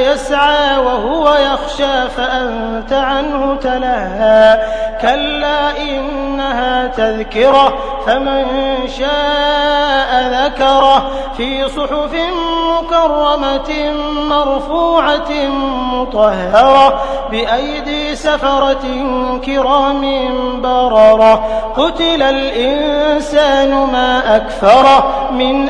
يسعى وهو يخشى فأنت عنه تلهى. كلا إنها تذكرة فمن شاء ذكره. في صحف مكرمة مرفوعة مطهرة بأيدي سفرة كرام بررة. قتل الإنسان ما أكفره من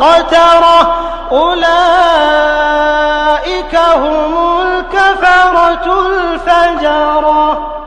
ترهقها قترة أولئك هم الكفرة الفجرة.